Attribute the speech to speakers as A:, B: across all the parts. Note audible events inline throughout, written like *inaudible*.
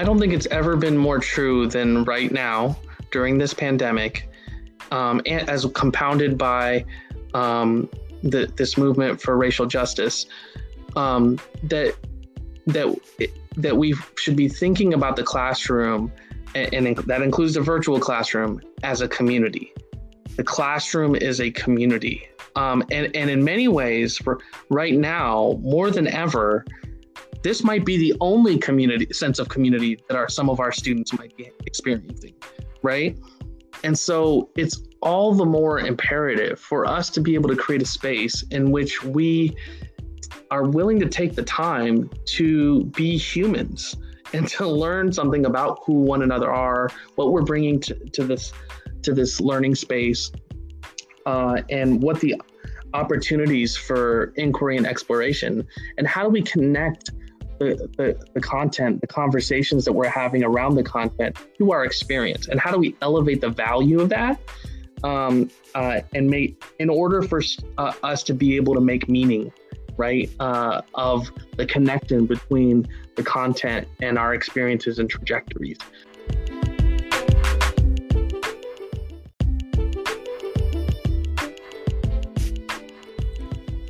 A: I don't think it's ever been more true than right now during this pandemic, um, and as compounded by um, the, this movement for racial justice, um, that that that we should be thinking about the classroom, and, and that includes the virtual classroom, as a community. The classroom is a community, um, and and in many ways, right now more than ever, this might be the only community sense of community that our some of our students might be experiencing, right? And so it's all the more imperative for us to be able to create a space in which we are willing to take the time to be humans and to learn something about who one another are, what we're bringing to, to this to this learning space, uh, and what the opportunities for inquiry and exploration, and how do we connect the, the, the, content, the conversations that we're having around the content to our experience, and how do we elevate the value of that, um, uh, and make in order for uh, us to be able to make meaning right, uh, of the connection between the content and our experiences and trajectories.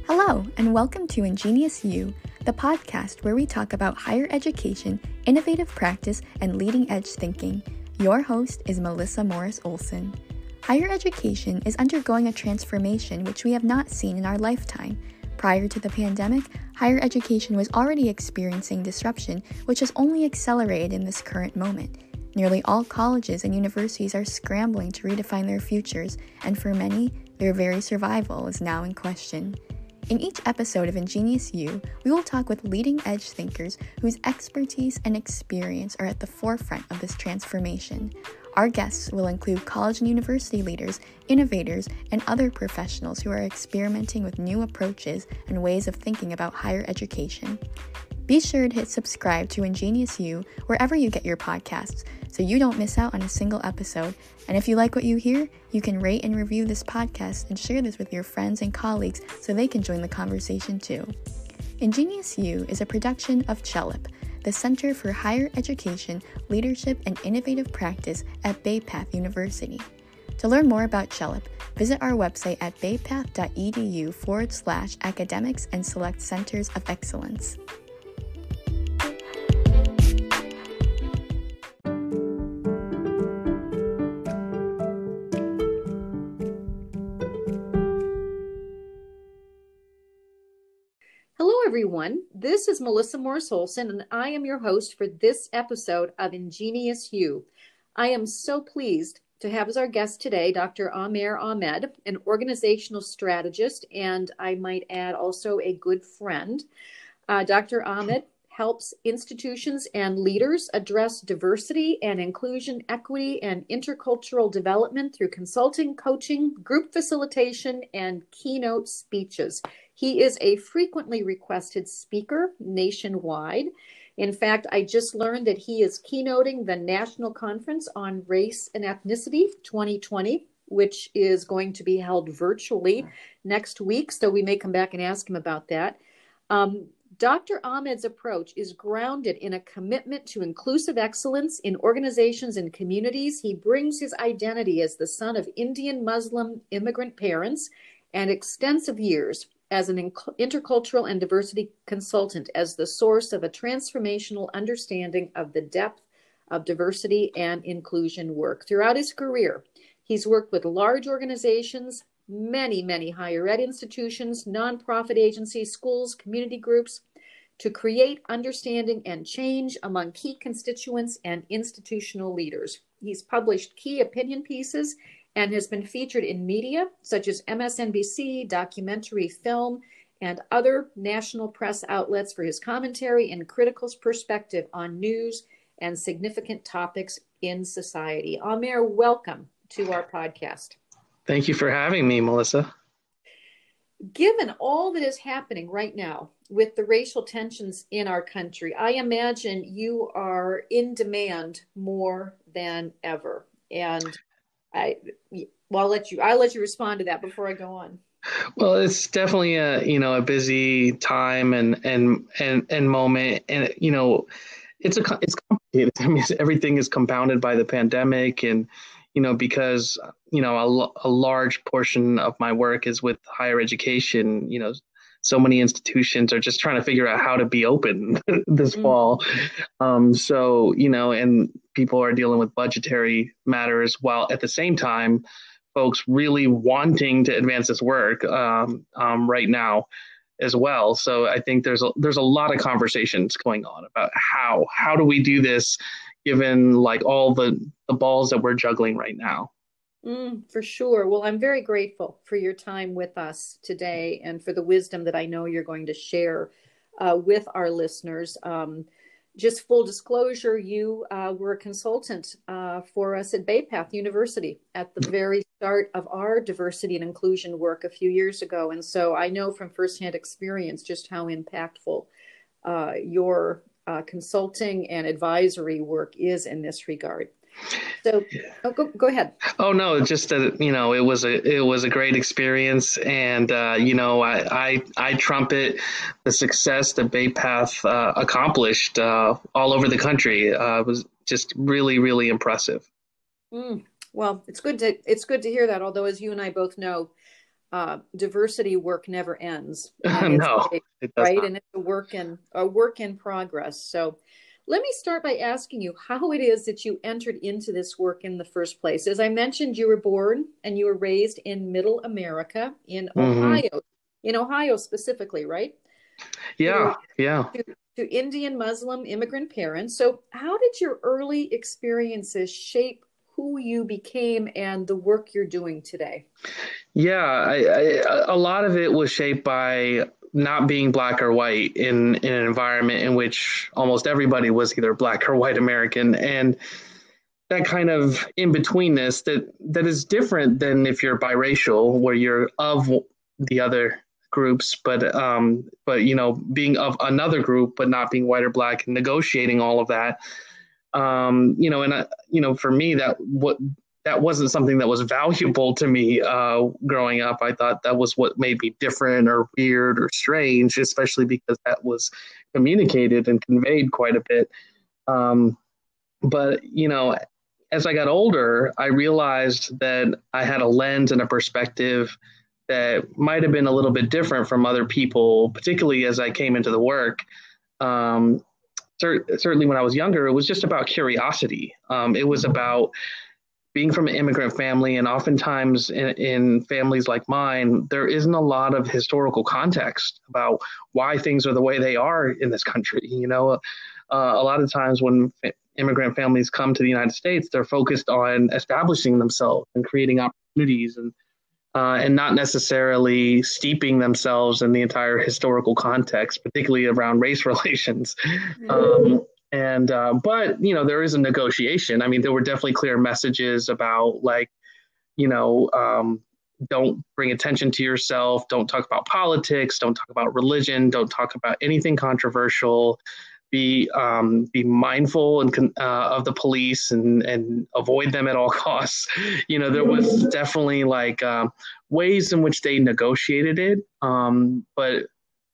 B: Hello, and welcome to Ingenious You, the podcast where we talk about higher education, innovative practice, and leading edge thinking. Your host is Melissa Morris Olson. Higher education is undergoing a transformation which we have not seen in our lifetime. Prior to the pandemic, higher education was already experiencing disruption, which has only accelerated in this current moment. Nearly all colleges and universities are scrambling to redefine their futures, and for many, their very survival is now in question. In each episode of Ingenious You, we will talk with leading edge thinkers whose expertise and experience are at the forefront of this transformation. Our guests will include college and university leaders, innovators, and other professionals who are experimenting with new approaches and ways of thinking about higher education. Be sure to hit subscribe to Ingenious You wherever you get your podcasts so you don't miss out on a single episode. And if you like what you hear, you can rate and review this podcast and share this with your friends and colleagues so they can join the conversation too. Ingenious You is a production of CHELIP the Center for Higher Education, Leadership, and Innovative Practice at Bay Path University. To learn more about CHELIP, visit our website at baypath.edu forward slash academics and select Centers of Excellence.
C: Everyone. This is Melissa Morris Olson, and I am your host for this episode of Ingenious You. I am so pleased to have as our guest today Dr. Amer Ahmed, an organizational strategist, and I might add also a good friend. Uh, Dr. Ahmed helps institutions and leaders address diversity and inclusion, equity, and intercultural development through consulting, coaching, group facilitation, and keynote speeches. He is a frequently requested speaker nationwide. In fact, I just learned that he is keynoting the National Conference on Race and Ethnicity 2020, which is going to be held virtually next week. So we may come back and ask him about that. Um, Dr. Ahmed's approach is grounded in a commitment to inclusive excellence in organizations and communities. He brings his identity as the son of Indian Muslim immigrant parents and extensive years as an intercultural and diversity consultant as the source of a transformational understanding of the depth of diversity and inclusion work. Throughout his career, he's worked with large organizations, many, many higher ed institutions, nonprofit agencies, schools, community groups to create understanding and change among key constituents and institutional leaders. He's published key opinion pieces and has been featured in media such as MSNBC, documentary film, and other national press outlets for his commentary and critical perspective on news and significant topics in society. Amer, welcome to our podcast.
A: Thank you for having me, Melissa.
C: Given all that is happening right now with the racial tensions in our country, I imagine you are in demand more than ever. And I well, I'll let you I'll let you respond to that before I go on.
A: Well, it's definitely a you know a busy time and and and and moment, and you know, it's a it's complicated. *laughs* I mean, everything is compounded by the pandemic, and you know, because you know a, a large portion of my work is with higher education. You know, so many institutions are just trying to figure out how to be open *laughs* this mm-hmm. fall. Um, so you know, and people are dealing with budgetary matters while at the same time, folks really wanting to advance this work um, um, right now as well. So I think there's a there's a lot of conversations going on about how how do we do this given like all the the balls that we're juggling right now.
C: Mm, for sure. Well, I'm very grateful for your time with us today and for the wisdom that I know you're going to share uh, with our listeners. Um, just full disclosure, you uh, were a consultant uh, for us at Bay Path University at the very start of our diversity and inclusion work a few years ago. And so I know from firsthand experience just how impactful uh, your uh, consulting and advisory work is in this regard. So, oh, go go ahead.
A: Oh no, just that you know it was a it was a great experience, and uh, you know I, I I trumpet the success that Bay Path uh, accomplished uh, all over the country. Uh, it was just really really impressive.
C: Mm, well, it's good to it's good to hear that. Although, as you and I both know, uh, diversity work never ends. *laughs*
A: no,
C: right,
A: not.
C: and it's a work in a work in progress. So let me start by asking you how it is that you entered into this work in the first place. As I mentioned, you were born and you were raised in Middle America in mm-hmm. Ohio, in Ohio specifically, right?
A: Yeah, yeah.
C: To, to Indian Muslim immigrant parents. So, how did your early experiences shape who you became and the work you're doing today?
A: Yeah, I, I, a lot of it was shaped by not being black or white in, in an environment in which almost everybody was either black or white American. And that kind of in betweenness that that is different than if you're biracial, where you're of the other groups, but um, but you know, being of another group, but not being white or black, and negotiating all of that. Um, you know, and uh, you know, for me, that what that wasn't something that was valuable to me uh, growing up. I thought that was what made me different or weird or strange, especially because that was communicated and conveyed quite a bit. Um, but, you know, as I got older, I realized that I had a lens and a perspective that might have been a little bit different from other people, particularly as I came into the work. Um, certainly, when I was younger, it was just about curiosity. Um, it was about being from an immigrant family, and oftentimes in, in, families like mine, there isn't a lot of historical context about why things are the way they are in this country. You know, uh, a lot of times when immigrant families come to the United States, they're focused on establishing themselves and creating opportunities and uh, and not necessarily steeping themselves in the entire historical context, particularly around race *laughs* relations. Um, and uh, but you know there is a negotiation. I mean there were definitely clear messages about like you know um, don't bring attention to yourself don't talk about politics don't talk about religion don't talk about anything controversial be um, be mindful and uh, of the police and and avoid them at all *laughs* costs you know there was definitely like uh, ways in which they negotiated it um, but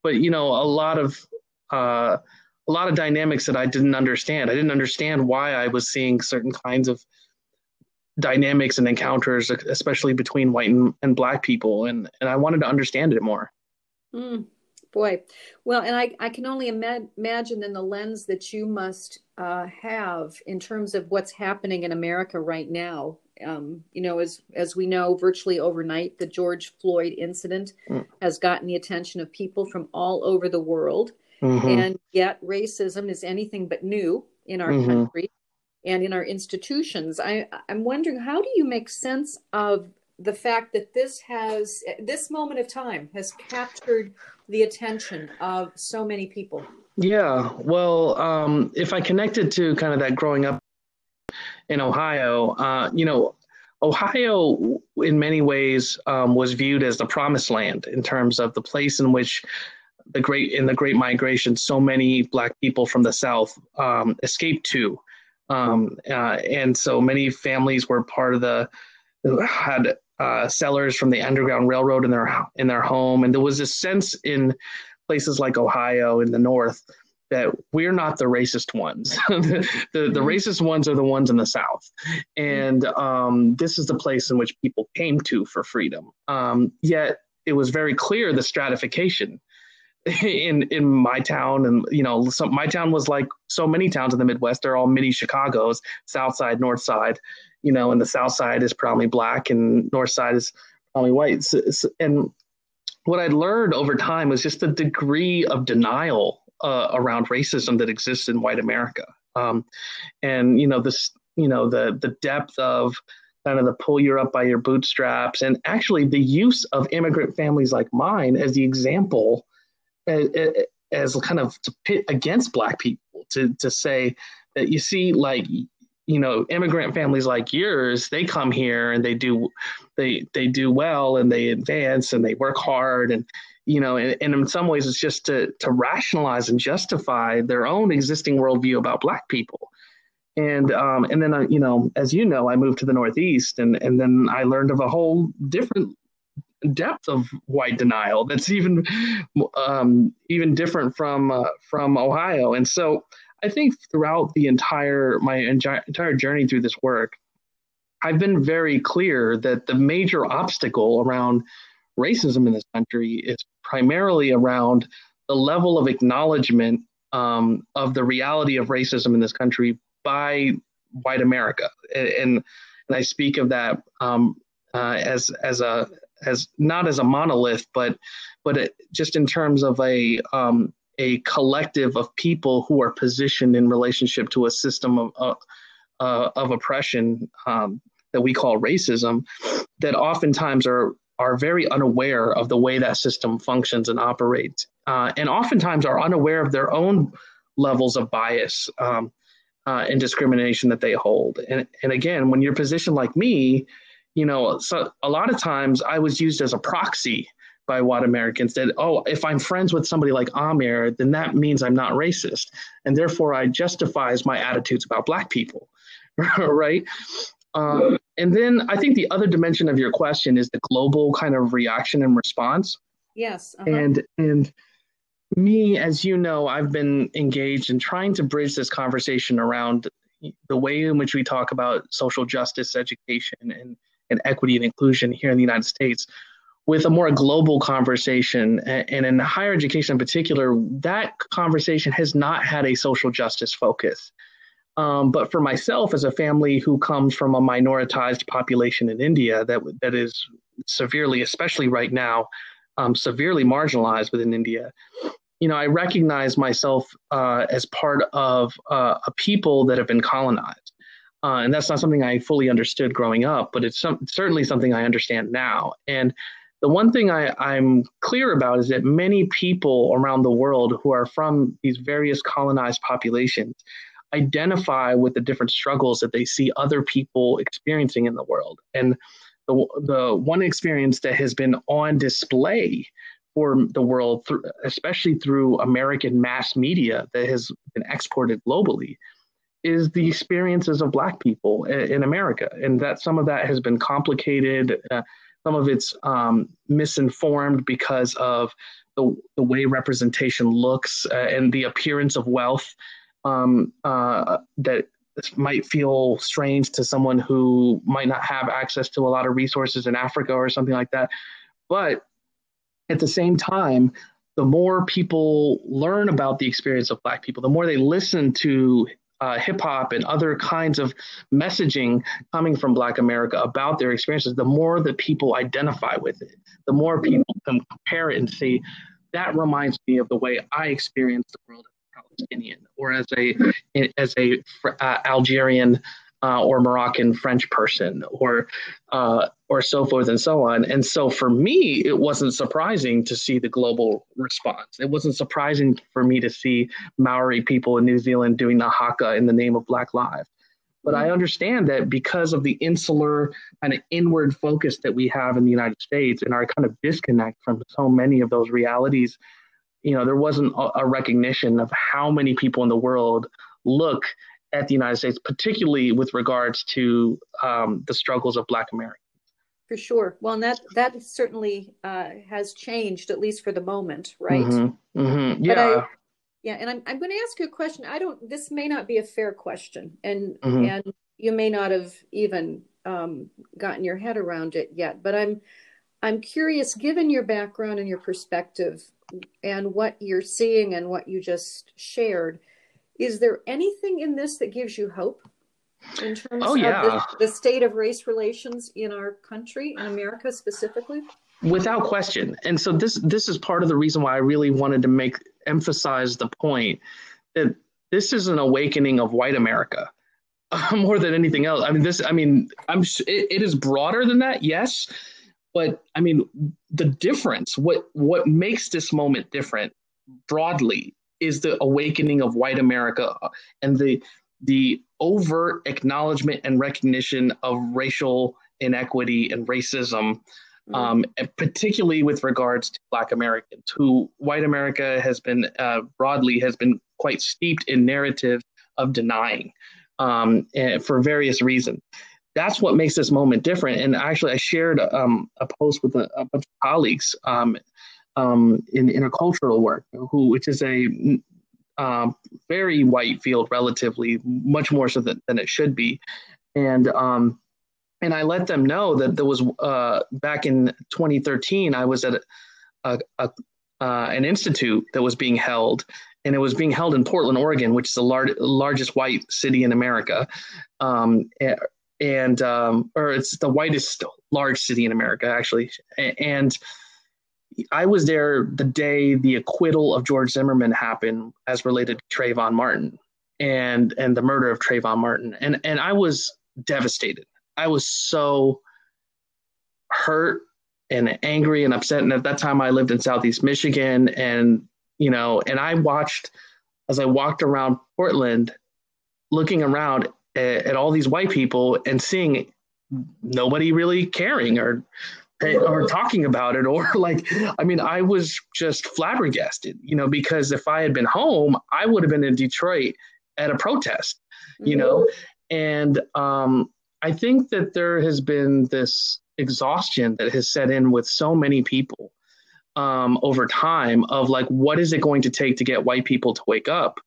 A: but you know a lot of uh, a lot of dynamics that I didn't understand. I didn't understand why I was seeing certain kinds of dynamics and encounters, especially between white and, and black people, and and I wanted to understand it more.
C: Mm, boy, well, and I I can only ima- imagine in the lens that you must uh, have in terms of what's happening in America right now. Um, you know, as as we know, virtually overnight, the George Floyd incident mm. has gotten the attention of people from all over the world. Mm-hmm. And yet, racism is anything but new in our mm-hmm. country and in our institutions. I, I'm wondering, how do you make sense of the fact that this has, this moment of time has captured the attention of so many people?
A: Yeah, well, um, if I connected to kind of that growing up in Ohio, uh, you know, Ohio, in many ways, um, was viewed as the promised land in terms of the place in which the great in the Great Migration, so many Black people from the South um, escaped to, um, uh, and so many families were part of the had uh, cellars from the Underground Railroad in their in their home, and there was a sense in places like Ohio in the North that we're not the racist ones. the, *laughs* the, the, mm-hmm. racist ones are the ones in the South. And um, this is the place in which people came to for freedom. Um, yet it was very clear the stratification *laughs* in in my town and you know some, my town was like so many towns in the midwest they're all mini chicagos south side north side you know and the south side is probably black and north side is probably white. So, so, and what i learned over time was just the degree of denial uh, around racism that exists in white america. Um, and you know this you know the the depth of kind of the pull you up by your bootstraps and actually the use of immigrant families like mine as the example as, as kind of to pit against black people to to say that you see like you know immigrant families like yours they come here and they do they they do well and they advance and they work hard and you know and, and in some ways it's just to to rationalize and justify their own existing worldview about black people and um, and then I, you know as you know i moved to the northeast and and then i learned of a whole different depth of white denial that's even um, even different from uh, from Ohio. And so I think throughout the entire my entire journey through this work, I've been very clear that the major obstacle around racism in this country is primarily around the level of acknowledgement um, of the reality of racism in this country by white America, and and, I speak of that um, uh, as as a as not as a monolith, but but it, just in terms of a um, a collective of people who are positioned in relationship to a system of uh, uh, of oppression um, that we call racism, that oftentimes are are very unaware of the way that system functions and operates, uh, and oftentimes are unaware of their own levels of bias um, uh, and discrimination that they hold. And and again, when you're positioned like me, you know, so a lot of times I was used as a proxy by white Americans that, oh, if I'm friends with somebody like Amer, then that means I'm not racist. And therefore I justifies my attitudes about black people, *laughs* right? Um, and then I think the other dimension of your question is the global kind of reaction and response.
C: Yes. Uh-huh.
A: And, and, me, as you know, I've been engaged in trying to bridge this conversation around the way in which we talk about social justice education and and equity and inclusion here in the United States with a more global conversation and in higher education in particular that conversation has not had a social justice focus um, but for myself as a family who comes from a minoritized population in india that that is severely especially right now um, severely marginalized within india you know i recognize myself uh, as part of uh, a people that have been colonized uh, and that's not something I fully understood growing up, but it's some, certainly something I understand now. And the one thing I, I'm clear about is that many people around the world who are from these various colonized populations identify with the different struggles that they see other people experiencing in the world. And the, the one experience that has been on display for the world, especially through American mass media that has been exported globally, is the experiences of Black people in, America, and that some of that has been complicated. Uh, some of it's um, misinformed because of the, the way representation looks uh, and the appearance of wealth um, uh, that might feel strange to someone who might not have access to a lot of resources in Africa or something like that. But at the same time, the more people learn about the experience of Black people, the more they listen to uh, hip hop and other kinds of messaging coming from Black America about their experiences, the more that people identify with it, the more people can compare it and see that reminds me of the way I experienced the world as a Palestinian or as a as a uh, Algerian uh, or Moroccan French person or uh, or so forth and so on. And so for me, it wasn't surprising to see the global response. It wasn't surprising for me to see Maori people in New Zealand doing the haka in the name of Black Lives. But I understand that because of the insular kind of inward focus that we have in the United States and our kind of disconnect from so many of those realities, you know, there wasn't a recognition of how many people in the world look at the United States, particularly with regards to um, the struggles of Black Americans.
C: For sure. Well, and that that certainly uh, has changed, at least for the moment, right? Mm-hmm.
A: Mm-hmm. Yeah.
C: Yeah, and I'm I'm going to ask you a question. I don't. This may not be a fair question, and mm-hmm. and you may not have even um, gotten your head around it yet. But I'm I'm curious, given your background and your perspective, and what you're seeing and what you just shared, is there anything in this that gives you hope in terms oh, yeah. of the, the state of race relations in our country, in America specifically?
A: without question and so this this is part of the reason why i really wanted to make emphasize the point that this is an awakening of white america *laughs* more than anything else i mean this i mean i'm it, it is broader than that yes but i mean the difference what what makes this moment different broadly is the awakening of white america and the the overt acknowledgement and recognition of racial inequity and racism Mm-hmm. um, particularly with regards to Black Americans, who white America has been uh, broadly has been quite steeped in narrative of denying um, for various reasons. That's what makes this moment different. And actually, I shared um, a post with a, a bunch of colleagues um, in intercultural work, who which is a um, very white field, relatively much more so than, than it should be, and um, and I let them know that there was uh, back in 2013, I was at a, a, a uh, an institute that was being held, and it was being held in Portland, Oregon, which is the lar- largest white city in America, um, and um, or it's the whitest large city in America actually, and. I was there the day the acquittal of George Zimmerman happened, as related to Trayvon Martin and and the murder of Trayvon Martin, and and I was devastated. I was so hurt and angry and upset. And at that time, I lived in Southeast Michigan, and you know, and I watched as I walked around Portland, looking around at, at all these white people and seeing nobody really caring or or talking about it or *laughs* like i mean i was just flabbergasted you know because if i had been home i would have been in detroit at a protest you know mm-hmm. and um I think that there has been this exhaustion that has set in with so many people um, over time of like, what is it going to take to get white people to wake up?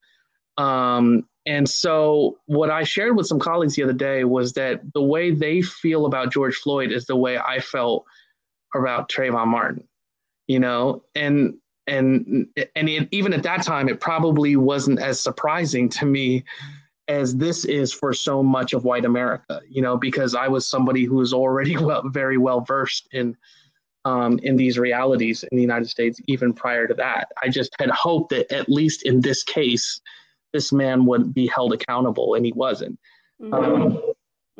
A: Um, and so, what I shared with some colleagues the other day was that the way they feel about George Floyd is the way I felt about Trayvon Martin, you know, and and and it, even at that time, it probably wasn't as surprising to me as this is for so much of white America, you know, because I was somebody who was already *laughs* well, very well versed in um, in these realities in the United States even prior to that. I just had hoped that at least in this case, this man would be held accountable, and he wasn't. Mm-hmm. Um,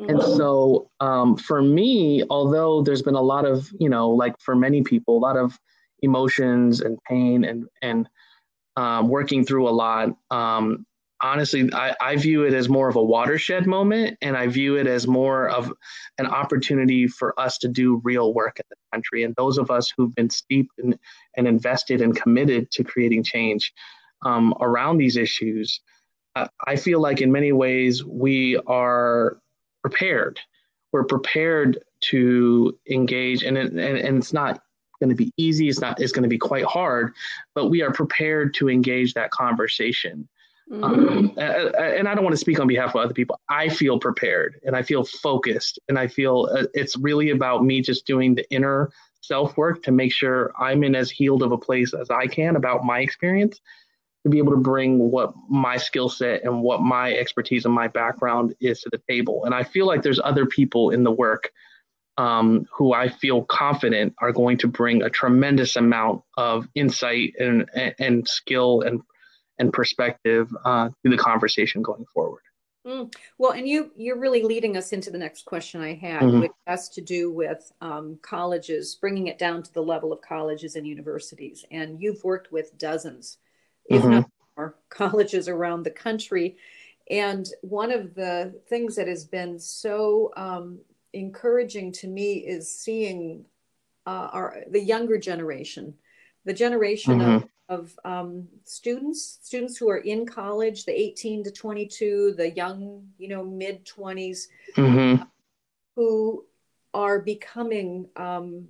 A: and so um, for me, although there's been a lot of, you know, like for many people, a lot of emotions and pain and and um, working through a lot. Um, honestly, I, I view it as more of a watershed moment, and I view it as more of an opportunity for us to do real work in the country. And those of us who've been steeped in, and invested and committed to creating change um, around these issues, uh, I feel like in many ways we are prepared. We're prepared to engage, and it, and, and it's not going to be easy. It's not. It's going to be quite hard, but we are prepared to engage that conversation. Mm-hmm. Um, and I don't want to speak on behalf of other people. I feel prepared and I feel focused, and I feel uh, it's really about me just doing the inner self work to make sure I'm in as healed of a place as I can about my experience to be able to bring what my skill set and what my expertise and my background is to the table. And I feel like there's other people in the work um, who I feel confident are going to bring a tremendous amount of insight and, and, and skill and and perspective uh, to the conversation going forward.
C: Mm. Well, and you you're really leading us into the next question I had, mm-hmm. which has to do with um, colleges, bringing it down to the level of colleges and universities. And you've worked with dozens, mm-hmm. not more, *laughs* colleges around the country. And one of the things that has been so um, encouraging to me is seeing uh, our the younger generation, the generation mm-hmm. of of um, students, students who are in college, the 18 to 22, the young, you know, mid 20s, mm-hmm. who are becoming um,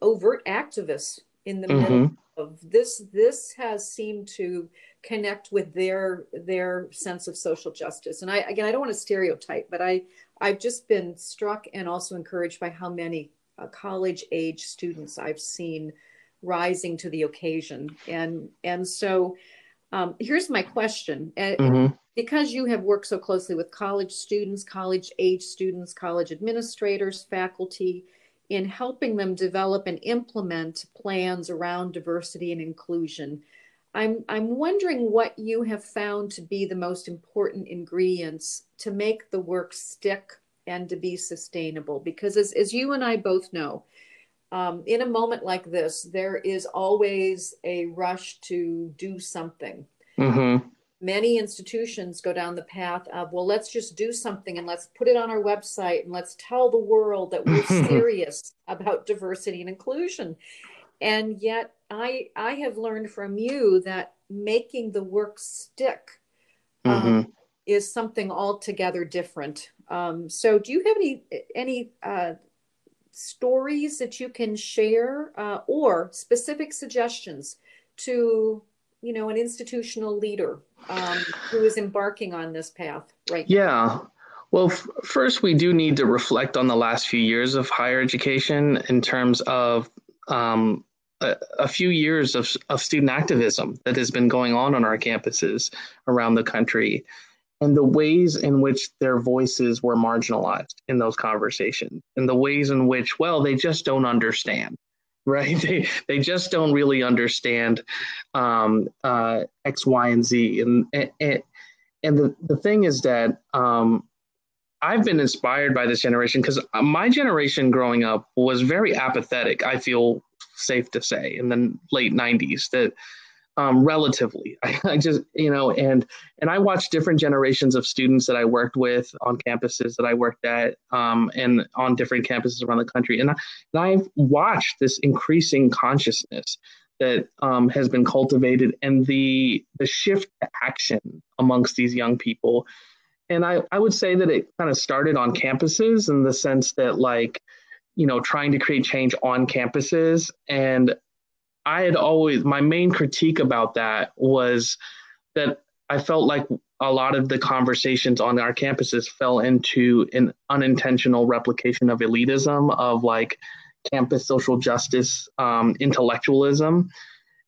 C: overt activists in the mm-hmm. middle of this. This has seemed to connect with their their sense of social justice. And I again, I don't want to stereotype, but I I've just been struck and also encouraged by how many uh, college age students I've seen rising to the occasion. And and so um, here's my question. Mm-hmm. Because you have worked so closely with college students, college age students, college administrators, faculty, in helping them develop and implement plans around diversity and inclusion. I'm, I'm wondering what you have found to be the most important ingredients to make the work stick and to be sustainable. Because as, as you and I both know, um, in a moment like this, there is always a rush to do something. Mm-hmm many institutions go down the path of well let's just do something and let's put it on our website and let's tell the world that we're *laughs* serious about diversity and inclusion. And yet i i have learned from you that making the work stick um, mm-hmm. is something altogether different. Um, so do you have any any uh, stories that you can share uh, or specific suggestions to you know an institutional leader um, who is embarking on this path right
A: yeah now? well f- first we do need to reflect on the last few years of higher education in terms of um, a, a, few years of, of student activism that has been going on on our campuses around the country and the ways in which their voices were marginalized in those conversations and the ways in which well they just don't understand right? *laughs* They they just don't really understand um, uh, X, Y, and Z. And and, and the, the thing is that um, I've been inspired by this generation because my generation growing up was very apathetic. I feel safe to say in the late '90s that um, relatively. I, *laughs* I, just, you know, and and I watched different generations of students that I worked with on campuses that I worked at, um, and on different campuses around the country, and, I, and I've watched this increasing consciousness that um, has been cultivated, and the the shift to action amongst these young people. And I, I would say that it kind of started on campuses in the sense that like you know trying to create change on campuses and I had always my main critique about that was that I felt like a lot of the conversations on our campuses fell into an unintentional replication of elitism, of like campus social justice, um, intellectualism.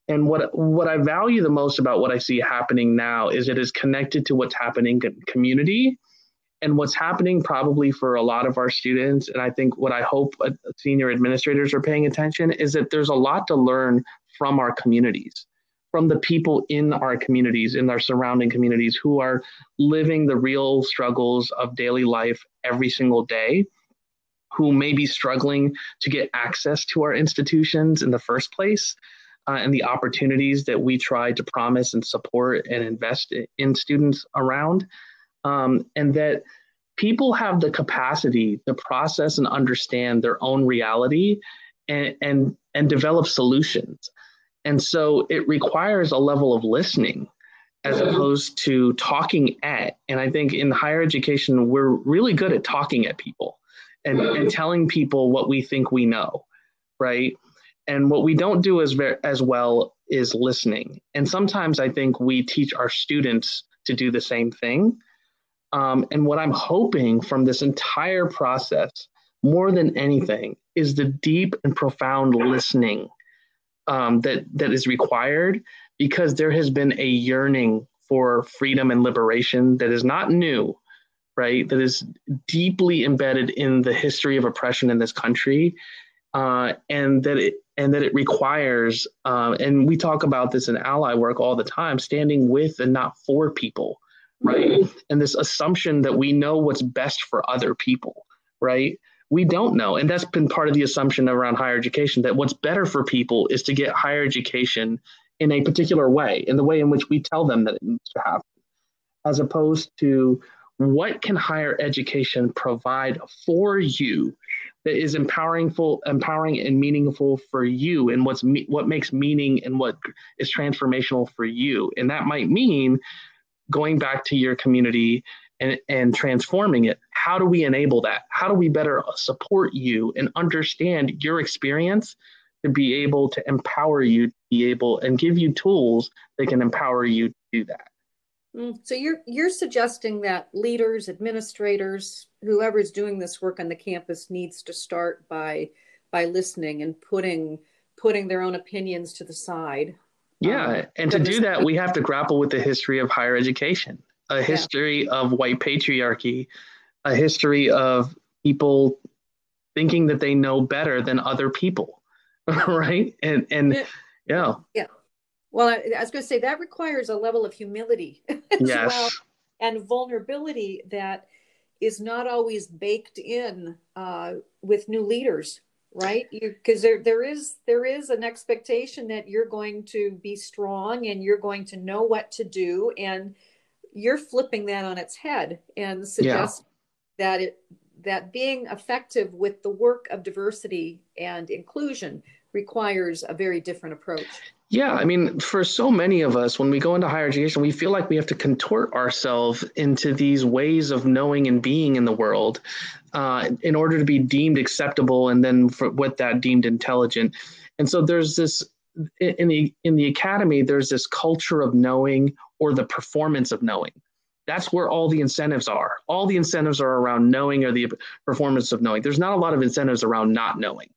A: And what what I value the most about what I see happening now is it is connected to what's happening in community and what's happening probably for a lot of our students and i think what i hope senior administrators are paying attention is that there's a lot to learn from our communities from the people in our communities in our surrounding communities who are living the real struggles of daily life every single day who may be struggling to get access to our institutions in the first place uh, and the opportunities that we try to promise and support and invest in students around um, and that people have the capacity to process and understand their own reality and, and, and develop solutions. And so it requires a level of listening as opposed to talking at. And I think in higher education, we're really good at talking at people and, and telling people what we think we know, right? And what we don't do as, as well is listening. And sometimes I think we teach our students to do the same thing. Um, and what I'm hoping from this entire process, more than anything, is the deep and profound listening um, that that is required, because there has been a yearning for freedom and liberation that is not new, right? That is deeply embedded in the history of oppression in this country, uh, and that it and that it requires. Uh, and we talk about this in ally work all the time, standing with and not for people right? And this assumption that we know what's best for other people, right? We don't know. And that's been part of the assumption around higher education that what's better for people is to get higher education in a particular way, in the way in which we tell them that it needs to happen, as opposed to what can higher education provide for you that is empowering, full, empowering and meaningful for you and what's me, what makes meaning and what is transformational for you and that might mean going back to your community and, and transforming it. How do we enable that? How do we better support you and understand your experience to be able to empower you to be able and give you tools that can empower you to do that.
C: Mm, so you're you're suggesting that leaders, administrators, whoever's doing this work on the campus needs to start by by listening and putting putting their own opinions to the side.
A: Yeah, um, and to do that, we have to grapple with the history of higher education, a history yeah. of white patriarchy, a history of people thinking that they know better than other people, *laughs* right? And and yeah,
C: yeah. yeah. Well, I, I was going to say that requires a level of humility *laughs* as yes. well and vulnerability that is not always baked in uh, with new leaders right because there there is there is an expectation that you're going to be strong and you're going to know what to do and you're flipping that on its head and suggest yeah. that it that being effective with the work of diversity and inclusion requires a very different approach
A: yeah, I mean, for so many of us, when we go into higher education, we feel like we have to contort ourselves into these ways of knowing and being in the world uh, in order to be deemed acceptable, and then for, with that deemed intelligent. And so there's this in the in the academy, there's this culture of knowing or the performance of knowing. That's where all the incentives are. All the incentives are around knowing or the performance of knowing. There's not a lot of incentives around not knowing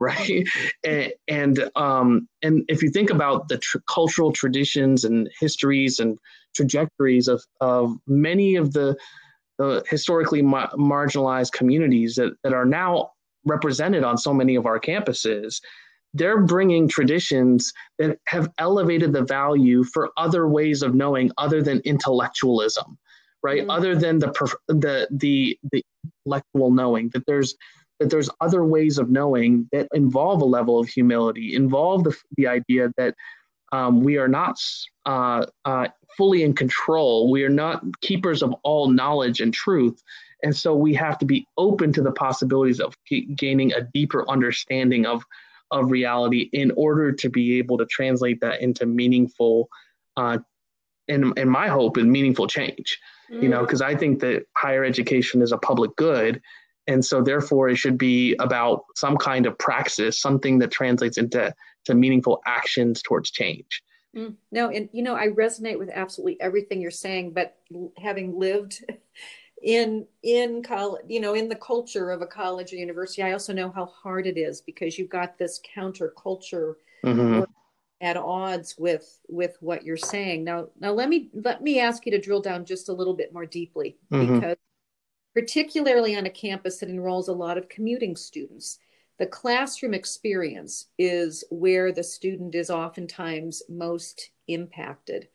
A: *laughs* right? and and, um, and if you think about the tr- cultural traditions and histories and trajectories of, of many of the, the historically ma- marginalized communities that, that are now represented on so many of our campuses, they're bringing traditions that have elevated the value for other ways of knowing other than intellectualism right mm-hmm. other than the the the the intellectual knowing that there's that there's other ways of knowing that involve a level of humility, involve the, the idea that um, we are not uh, uh, fully in control. We are not keepers of all knowledge and truth. And so we have to be open to the possibilities of gaining a deeper understanding of, of reality in order to be able to translate that into meaningful, uh, and, and my hope is meaningful change. Mm. You know, because mm. I think that higher education is a public good and so therefore it should be about some kind of praxis something that translates into to meaningful actions towards change
C: mm, no and you know i resonate with absolutely everything you're saying but having lived in in college you know in the culture of a college or university i also know how hard it is because you've got this counterculture mm-hmm. at odds with with what you're saying now now let me let me ask you to drill down just a little bit more deeply mm-hmm. because particularly on a campus that enrolls a lot of commuting students. The classroom experience is where the student is oftentimes most impacted.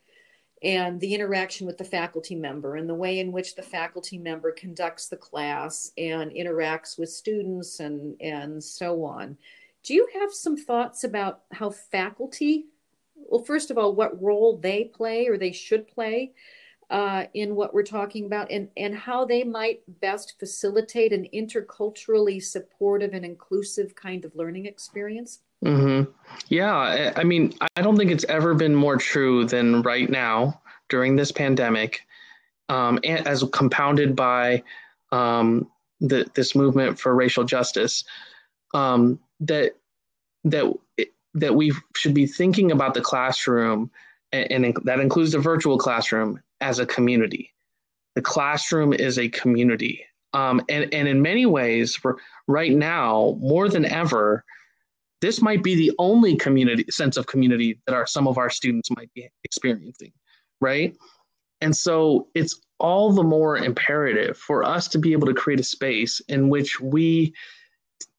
C: And the interaction with the faculty member and the way in which the faculty member conducts the class and interacts with students and, and so on. Do you have some thoughts about how faculty, well, first of all, what role they play or they should play uh, in what we're talking about and, and how they might best facilitate an interculturally supportive and inclusive kind of learning experience?
A: Mm-hmm. Yeah, I mean, I don't think it's ever been more true than right now during this pandemic, um, as compounded by um, the, this movement for racial justice, um, that that that we should be thinking about the classroom, and, and that includes the virtual classroom, as a community. The classroom is a community. Um, and, and in many ways, right now, more than ever, this might be the only community sense of community that our some of our students might be experiencing, right? And so it's all the more imperative for us to be able to create a space in which we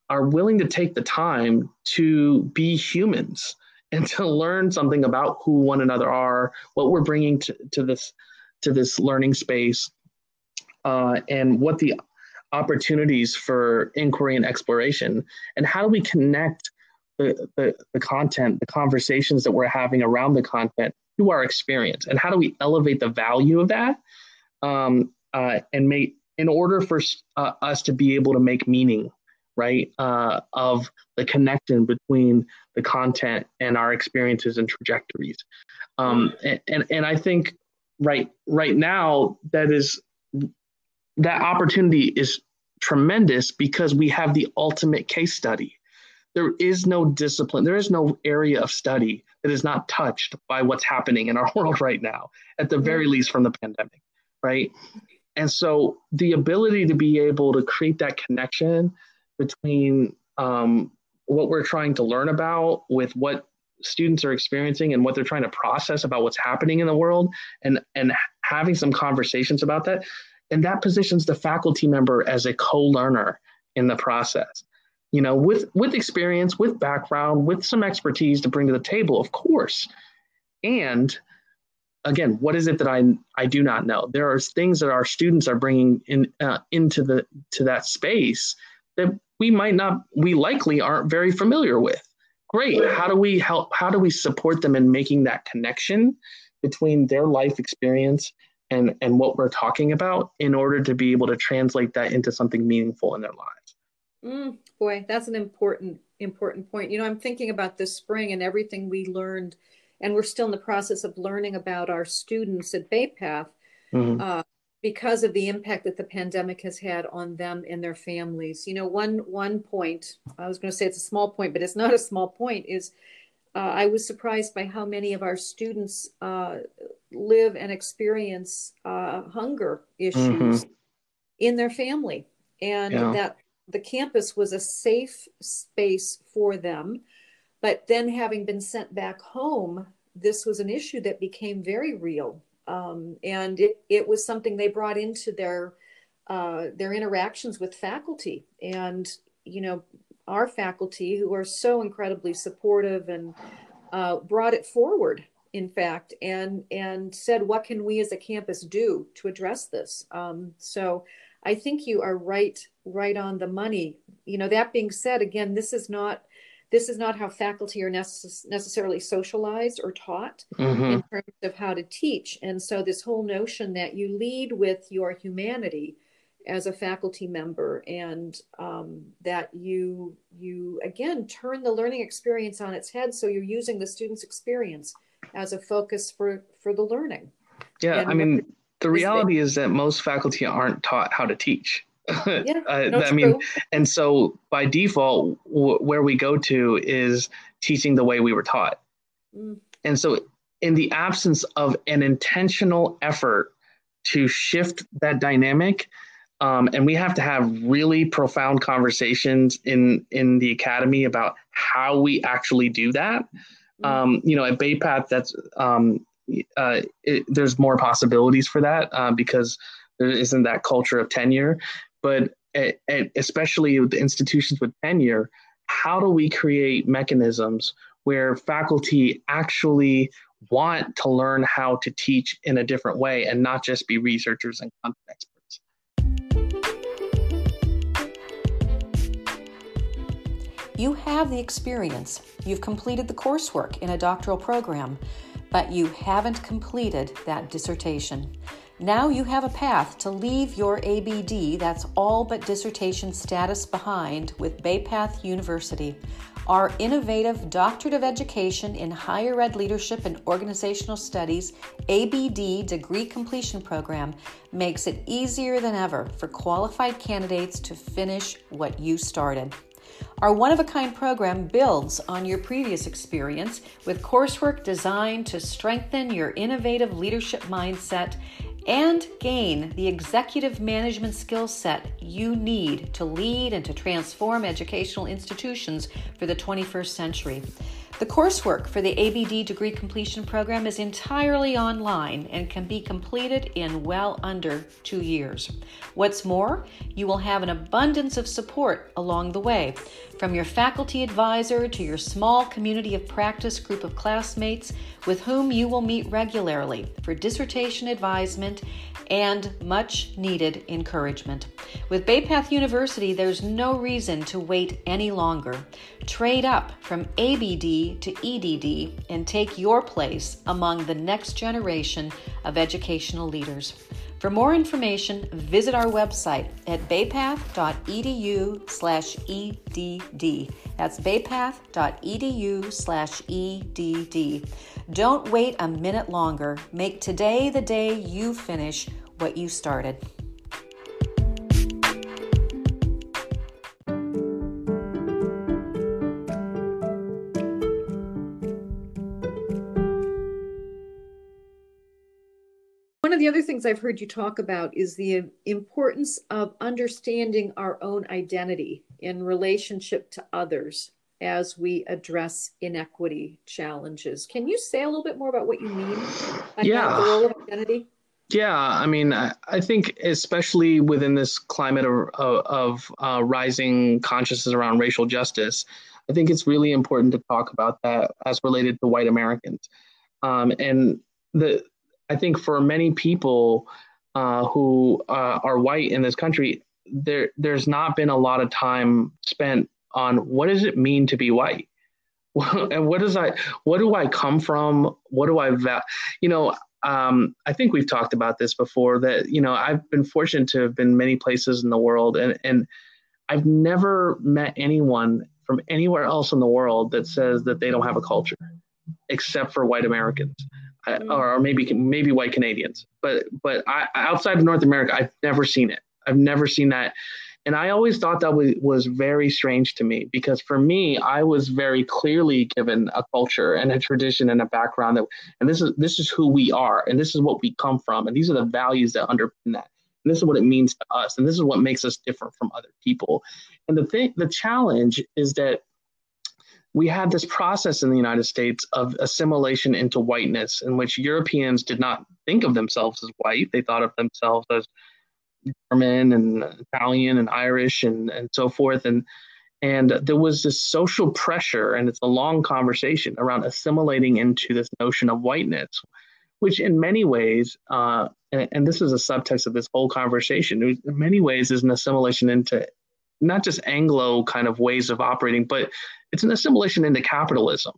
A: are willing to take the time to be humans and to learn something about who one another are, what we're bringing to, to this to this learning space, uh, and what the opportunities for inquiry and exploration, and how do we connect the, the, the content, the conversations that we're having around the content to our experience, and how do we elevate the value of that, um, uh, and make in order for uh, us to be able to make meaning right uh, of the connection between the content and our experiences and trajectories? Um, and, and, and i think right right now that is that opportunity is tremendous because we have the ultimate case study. There is no discipline, there is no area of study that is not touched by what's happening in our *laughs* world right now, at the very least from the pandemic, right? And so the ability to be able to create that connection between um, what we're trying to learn about with what students are experiencing and what they're trying to process about what's happening in the world and and having some conversations about that. And that positions the faculty member as a co-learner in the process. You know with with experience with background with some expertise to bring to the table of course. And again what is it that i i do not know? There are things that our students are bringing in uh, into the to that space that we might not we likely aren't very familiar with great. How do we help how do we support them in making that connection between their life experience and and what we're talking about in order to be able to translate that into something meaningful in their lives?
C: Mm, boy that's an important important point. You know i'm thinking about this spring and everything we learned and we're still in the process of learning about our students at Bay Path mm-hmm. uh, because of the impact that the pandemic has had on them and their families. You know, one one point I was going to say it's a small point, but it's not a small point. Is uh, I was surprised by how many of our students uh, live and experience uh, hunger issues mm-hmm. in their family, and yeah. that the campus was a safe space for them. But then, having been sent back home, this was an issue that became very real um, and it, it was something they brought into their uh, their interactions with faculty. And you know our faculty who are so incredibly supportive and uh, brought it forward in fact and and said what can we as a campus do to address this? Um, so i think you are right right on the money. You know that being said again this is not this is not how faculty are necess- necessarily socialized or taught mm-hmm. in terms of how to teach. And so, this whole notion that you lead with your humanity as a faculty member and um, that you you again turn the learning experience on its head so you're using the student's experience as a focus for for the learning
A: yeah and i mean the reality is that most faculty aren't taught how to teach *laughs* yeah, uh, no, I mean, and so by default, w- where we go to is teaching the way we were taught. Mm. And so, in the absence of an intentional effort to shift that dynamic, um, and we have to have really profound conversations in in the academy about how we actually do that. Mm. Um, you know, at Bay Path, that's um, uh, it, there's more possibilities for that uh, because there isn't that culture of tenure but especially with the institutions with tenure, how do we create mechanisms where faculty actually want to learn how to teach in a different way and not just be researchers and content experts?
D: You have the experience. You've completed the coursework in a doctoral program, but you haven't completed that dissertation. Now you have a path to leave your ABD, that's all but dissertation status, behind with Bay Path University. Our innovative Doctorate of Education in Higher Ed Leadership and Organizational Studies ABD degree completion program makes it easier than ever for qualified candidates to finish what you started. Our one of a kind program builds on your previous experience with coursework designed to strengthen your innovative leadership mindset and gain the executive management skill set you need to lead and to transform educational institutions for the 21st century. The coursework for the ABD degree completion program is entirely online and can be completed in well under two years. What's more, you will have an abundance of support along the way, from your faculty advisor to your small community of practice group of classmates with whom you will meet regularly for dissertation advisement and much needed encouragement. With Bay Path University, there's no reason to wait any longer. Trade up from ABD to EDD and take your place among the next generation of educational leaders. For more information, visit our website at baypath.edu slash EDD. That's baypath.edu slash EDD. Don't wait a minute longer. Make today the day you finish what you started.
C: The other things I've heard you talk about is the importance of understanding our own identity in relationship to others as we address inequity challenges. Can you say a little bit more about what you mean by
A: yeah.
C: the role of identity?
A: Yeah, I mean, I, I think especially within this climate of, of, of uh, rising consciousness around racial justice, I think it's really important to talk about that as related to white Americans. Um, and the I think for many people uh, who uh, are white in this country, there there's not been a lot of time spent on what does it mean to be white, *laughs* and what does I what do I come from? What do I va- you know? Um, I think we've talked about this before. That you know I've been fortunate to have been many places in the world, and and I've never met anyone from anywhere else in the world that says that they don't have a culture, except for white Americans. Mm. or maybe maybe white Canadians. But but I, outside of North America, I've never seen it. I've never seen that, and I always thought that was, was very strange to me because for me, I was very clearly given a culture and a tradition and a background that, and this is this is who we are, and this is what we come from, and these are the values that underpin that. And this is what it means to us, and this is what makes us different from other people. And the thing, the challenge is that we had this process in the United States of assimilation into whiteness, in which Europeans did not think of themselves as white. They thought of themselves as German and Italian and Irish and, and so forth. And and there was this social pressure, and it's a long conversation around assimilating into this notion of whiteness, which in many ways, uh, and, and, this is a subtext of this whole conversation, in many ways is an assimilation into not just Anglo kind of ways of operating, but it's an assimilation into capitalism,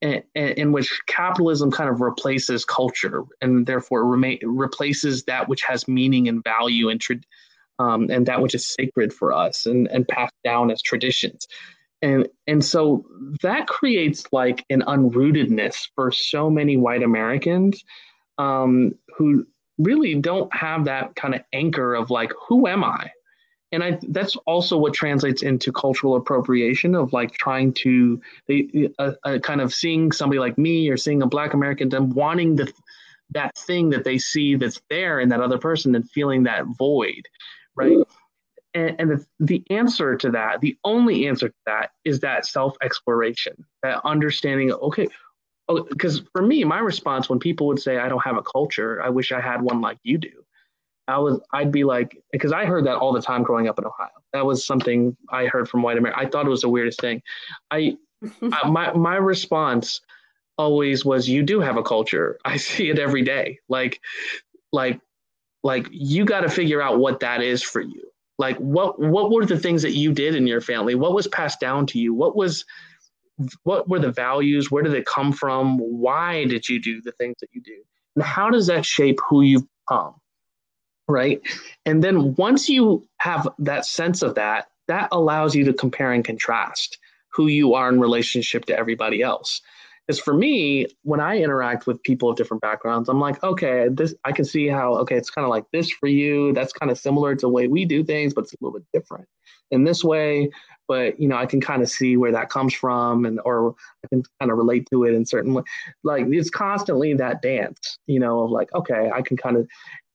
A: in, which capitalism kind of replaces culture and therefore replaces that which has meaning and value and um, and that which is sacred for us and, and passed down as traditions. And, and so that creates like an unrootedness for so many white Americans um, who really don't have that kind of anchor of like, who am I? And I that's also what translates into cultural appropriation of like trying to they kind of seeing somebody like me or seeing a Black American them wanting the that thing that they see that's there in that other person and feeling that void, right? And, and the, the answer to that, the only answer to that, is that self exploration, that understanding. Okay, because oh, for me, my response when people would say I don't have a culture, I wish I had one like you do I was I'd be like because I heard that all the time growing up in Ohio. That was something I heard from white America. I thought it was the weirdest thing. I, *laughs* I my my response always was you do have a culture. I *laughs* see it every day. Like like like you got to figure out what that is for you. Like what what were the things that you did in your family? What was passed down to you? What was what were the values? Where did it come from? Why did you do the things that you do? And how does that shape who you've become? Right? And then once you have that sense of that, that allows you to compare and contrast who you are in relationship to everybody else. Because for me, when I interact with people of different backgrounds, I'm like, okay, this I can see how okay, it's kind of like this for you. That's kind of similar to the way we do things, but it's a little bit different in this way. But you know, I can kind of see where that comes from, and or I can kind of relate to it in certain way. Like it's constantly that dance, you know, of like, okay, I can kind of,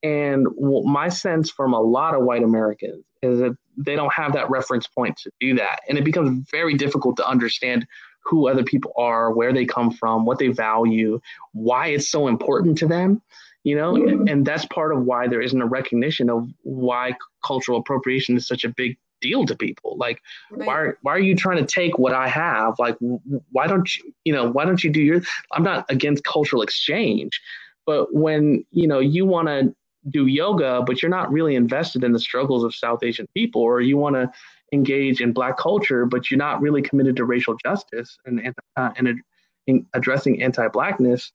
A: and my sense from a lot of white Americans is that they don't have that reference point to do that. And it becomes very difficult to understand who other people are, where they come from, what they value, why it's so important to them, you know? And that's part of why there isn't a recognition of why cultural appropriation is such a big deal to people. Like, right. why, why are you trying to take what I have? Like, why don't you, you know, why don't you do your, I'm not against cultural exchange, but when, you know, you want to do yoga, but you're not really invested in the struggles of South Asian people, or you want to engage in Black culture, but you're not really committed to racial justice and uh, and in addressing anti-blackness.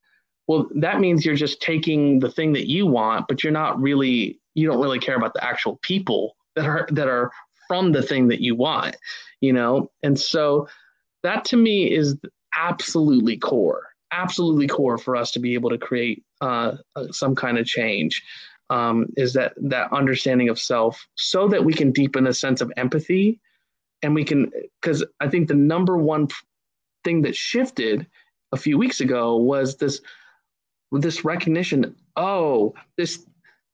A: Well, that means you're just taking the thing that you want, but you're not really you don't really care about the actual people that are that are from the thing that you want, you know. And so that to me is absolutely core absolutely core for us to be able to create uh, some kind of change um, is that that understanding of self so that we can deepen a sense of empathy and we can because i think the number one thing that shifted a few weeks ago was this this recognition oh this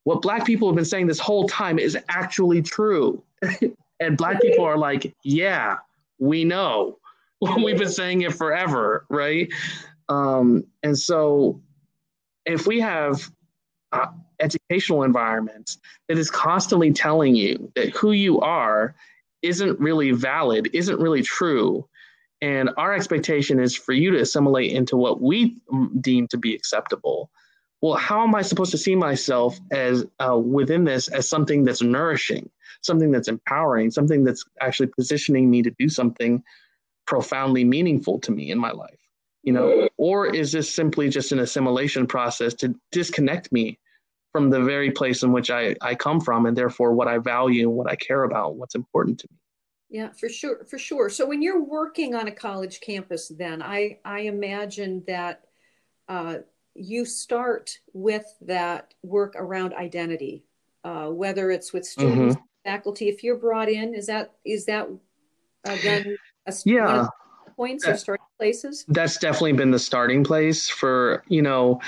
A: what black people have been saying this whole time is actually true. *laughs* and black people are like, yeah, we know. *laughs* We've been saying it forever, right? Um, and so if we have uh, educational environments that is constantly telling you that who you are isn't really valid, isn't really true, and our expectation is for you to assimilate into what we deem to be acceptable, well, how am I supposed to see myself as uh, within this as something that's nourishing, something that's empowering, something that's actually positioning me to do something profoundly meaningful to me in my life? You know, or is this simply just an assimilation process to disconnect me from the very place in which I, I come from and therefore what I value, what I care about, what's important to me?
C: Yeah, for sure, for sure. So when you're working on a college campus, then I I imagine that uh, you start with that work around identity, uh, whether it's with students, mm-hmm. faculty. If you're brought in, is that is that uh, then a,
A: yeah
C: points or starting places?
A: That's definitely been the starting place for you know.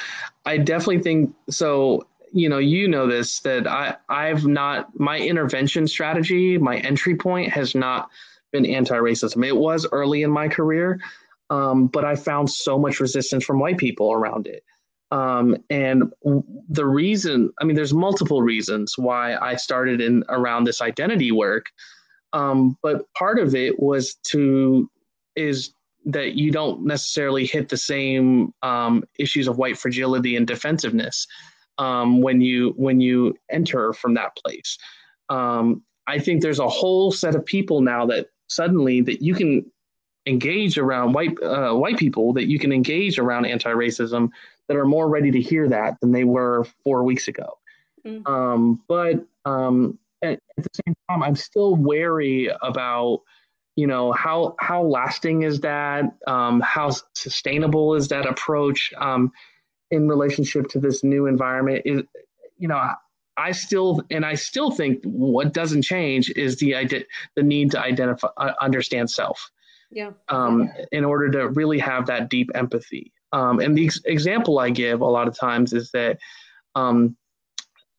A: I definitely think so. You know, you know this that I I've not my intervention strategy, my entry point has not been anti-racism. It was early in my career, um, but I found so much resistance from white people around it. Um, and the reason, I mean, there's multiple reasons why I started in around this identity work. Um, but part of it was to, is that you don't necessarily hit the same um, issues of white fragility and defensiveness um, when you when you enter from that place. Um, I think there's a whole set of people now that suddenly that you can engage around white uh, white people that you can engage around anti-racism that are more ready to hear that than they were four weeks ago. Mm-hmm. Um, but um, at, at, the same time, I'm still wary about, you know, how how lasting is that? Um, how sustainable is that approach um, in relationship to this new environment? Is you know, I still and I still think what doesn't change is the ide- the need to identify uh, understand self.
C: Yeah.
A: Um, in order to really have that deep empathy. Um, and the ex- example I give a lot of times is that um,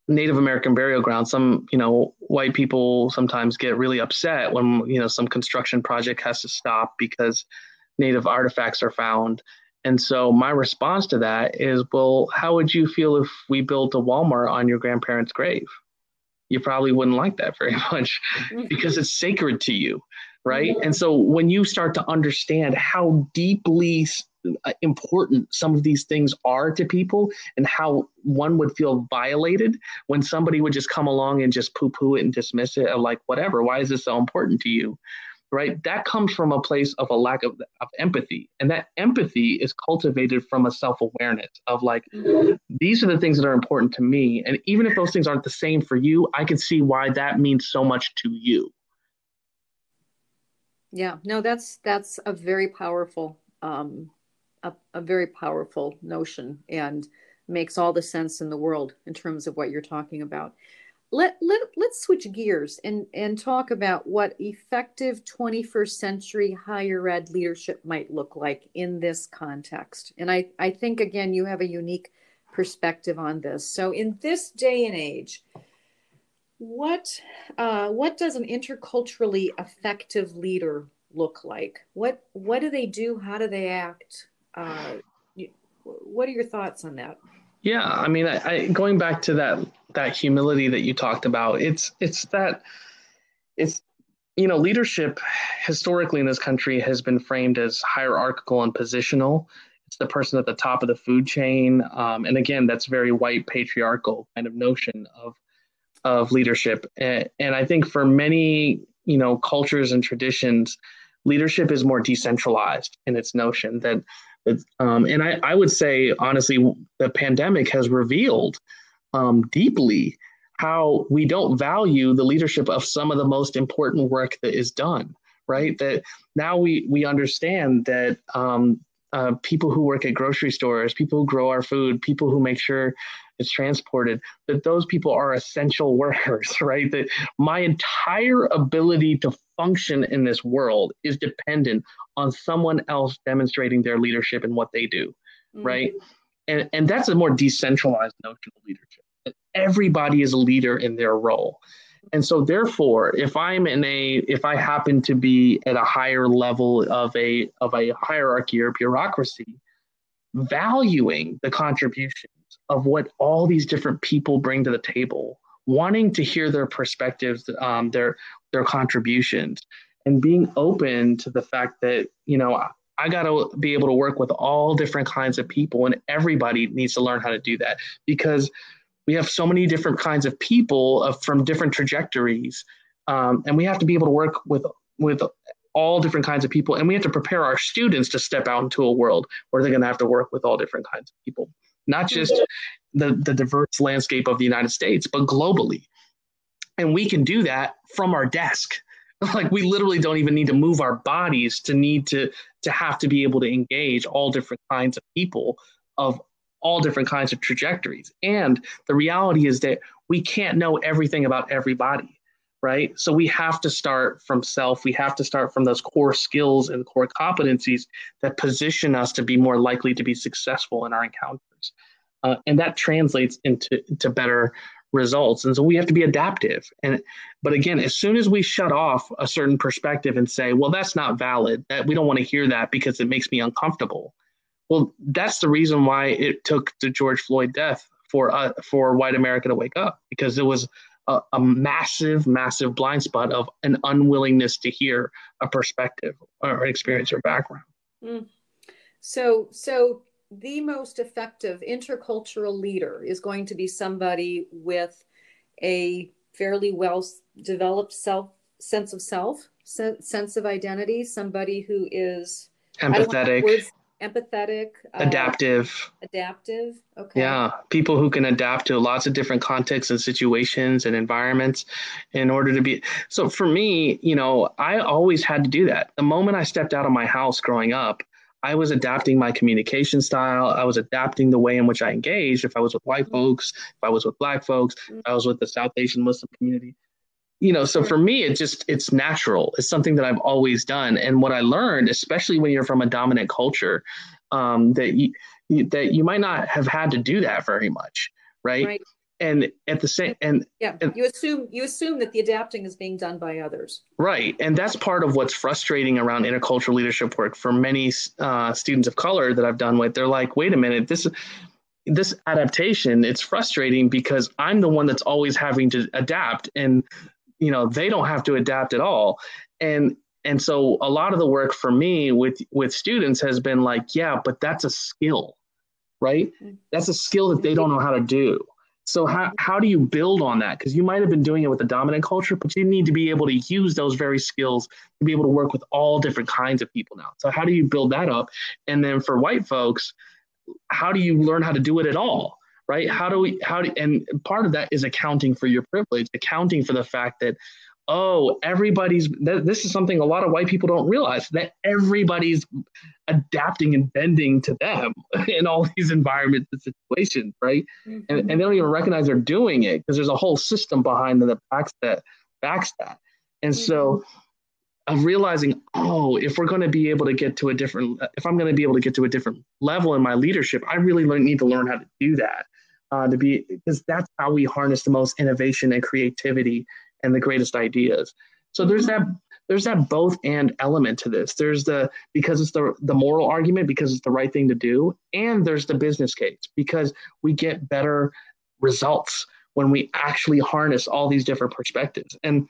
A: Native American burial grounds, some, you know, white people sometimes get really upset when, you know, some construction project has to stop because Native artifacts are found. And so my response to that is, well, how would you feel if we built a Walmart on your grandparents' grave? You probably wouldn't like that very *laughs* much because it's sacred to you, right? And so when you start to understand how deeply uh, important some of these things are to people and how one would feel violated when somebody would just come along and just poo poo it and dismiss it or like whatever why is this so important to you? Right? That comes from a place of a lack of, of empathy. And that empathy is cultivated from a self-awareness of like these are the things that are important to me. And even if those things aren't the same for you i can see why that means so much to you
C: yeah no that's that's a very powerful um a, a very powerful notion and makes all the sense in the world in terms of what you're talking about. Let, let, let's switch gears and, and talk about what effective 21st century higher ed leadership might look like in this context. And I, I think, again, you have a unique perspective on this. So, in this day and age, what, uh, what does an interculturally effective leader look like? What, what do they do? How do they act? Uh, what are your thoughts on that?
A: Yeah, I mean, I, I, going back to that that humility that you talked about, it's it's that it's you know leadership historically in this country has been framed as hierarchical and positional. It's the person at the top of the food chain, um, and again, that's very white patriarchal kind of notion of of leadership. And, and I think for many you know cultures and traditions, leadership is more decentralized in its notion that um, and I, I would say, honestly, the pandemic has revealed um, deeply how we don't value the leadership of some of the most important work that is done, right? That now we, we understand that um, uh, people who work at grocery stores, people who grow our food, people who make sure it's transported, that those people are essential *laughs* workers, right? That my entire ability to function in this world is dependent on someone else demonstrating their leadership and what they do, mm-hmm. right? And, and that's a more decentralized notion of leadership. everybody is a leader in their role. And so therefore, if I'm in a if I happen to be at a higher level of a of a hierarchy or bureaucracy, valuing the contributions of what all these different people bring to the table, wanting to hear their perspectives, um, their their contributions, and being open to the fact that you know I got to be able to work with all different kinds of people, and everybody needs to learn how to do that because we have so many different kinds of people of, from different trajectories, um, and we have to be able to work with with all different kinds of people, and we have to prepare our students to step out into a world where they're going to have to work with all different kinds of people, not mm-hmm. just the the diverse landscape of the United States, but globally, and we can do that from our desk. *laughs* Like we literally don't even need to move our bodies to need to to have to be able to engage all different kinds of people of all different kinds of trajectories. And the reality is that we can't know everything about everybody right? So we have to start from self. We have to start from those core skills and core competencies that position us to be more likely to be successful in our encounters. Uh, and that translates into, into better results. And so we have to be adaptive. And but again as soon as we shut off a certain perspective and say well that's not valid that we don't want to hear that because it makes me uncomfortable. Well that's the reason why it took the george floyd death for uh, for white america to wake up because it was a, a massive massive blind spot of an unwillingness to hear a perspective or experience or background mm.
C: so so the most effective intercultural leader is going to be somebody with a fairly well developed self sense of self sense of identity somebody who is
A: empathetic
C: empathetic
A: uh, adaptive
C: adaptive okay
A: yeah people who can adapt to lots of different contexts and situations and environments in order to be so for me you know i always had to do that the moment i stepped out of my house growing up I was adapting my communication style. I was adapting the way in which I engaged. If I was with white mm-hmm. folks, if I was with black folks, if I was with the South Asian Muslim community, you know. So for me, it just it's natural. It's something that I've always done. And what I learned, especially when you're from a dominant culture, um, that you, you that you might not have had to do that very much, right? right and at the same and
C: yeah
A: and,
C: you assume you assume that the adapting is being done by others
A: right and that's part of what's frustrating around intercultural leadership work for many uh, students of color that i've done with they're like wait a minute this this adaptation it's frustrating because i'm the one that's always having to adapt and you know they don't have to adapt at all and and so a lot of the work for me with with students has been like yeah but that's a skill right that's a skill that they don't know how to do so how, how do you build on that? Because you might have been doing it with the dominant culture, but you need to be able to use those very skills to be able to work with all different kinds of people now. So how do you build that up? And then for white folks, how do you learn how to do it at all? Right? How do we how do and part of that is accounting for your privilege, accounting for the fact that oh, everybody's, this is something a lot of white people don't realize that everybody's adapting and bending to them *laughs* in all these environments and situations, right? Mm-hmm. And, and they don't even recognize they're doing it because there's a whole system behind them that backs that. Backs that. And mm-hmm. so, of realizing, oh, if we're going to be able to get to a different, if I'm going to be able to get to a different level in my leadership, I really need to learn how to do that. Uh, to be because that's how we harness the most innovation and creativity and the greatest ideas. So there's that there's that both and element to this. There's the because it's the the moral argument because it's the right thing to do, and there's the business case because we get better results when we actually harness all these different perspectives. And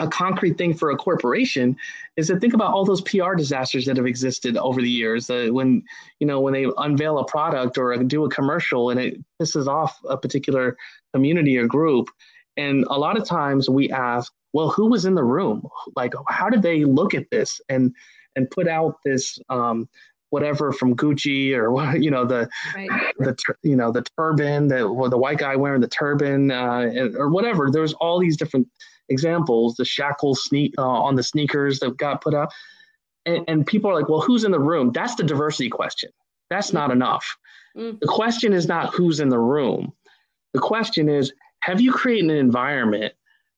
A: a concrete thing for a corporation is to think about all those PR disasters that have existed over the years. Uh, when you know when they unveil a product or do a commercial and it pisses off a particular community or group, and a lot of times we ask, well, who was in the room? Like, how did they look at this and and put out this um, whatever from Gucci or *laughs* you know the right. the you know the turban that the white guy wearing the turban uh, or whatever. There's all these different examples. The shackles sneak uh, on the sneakers that got put out, and, and, people are like, well, who's in the room? That's the diversity question. That's not enough. Mm. The question is not who's in the room. The question is have you created an environment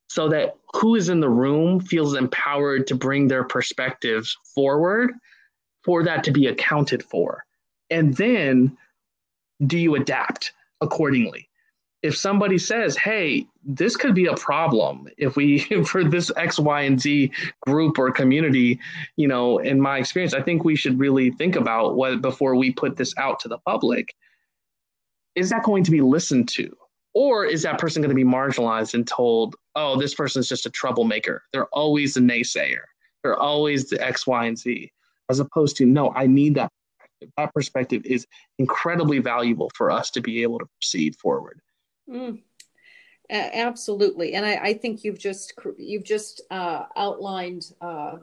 A: so that who is in the room feels empowered to bring their perspectives forward for that to be accounted for? And then do you adapt accordingly? If somebody says, "Hey, this could be a problem if we *laughs* for this X, Y, and Z group or community," you know, in my experience, I think we should really think about what before we put this out to the public. Is that going to be listened to? Or is that person going to be marginalized and told, oh, this person is just a troublemaker? They're always a naysayer. They're always the X, Y, and Z. As opposed to, no, I need that. That perspective is incredibly valuable for us to be able to proceed forward.
C: Mm, absolutely, and I, I, think you've just you've just uh, outlined uh,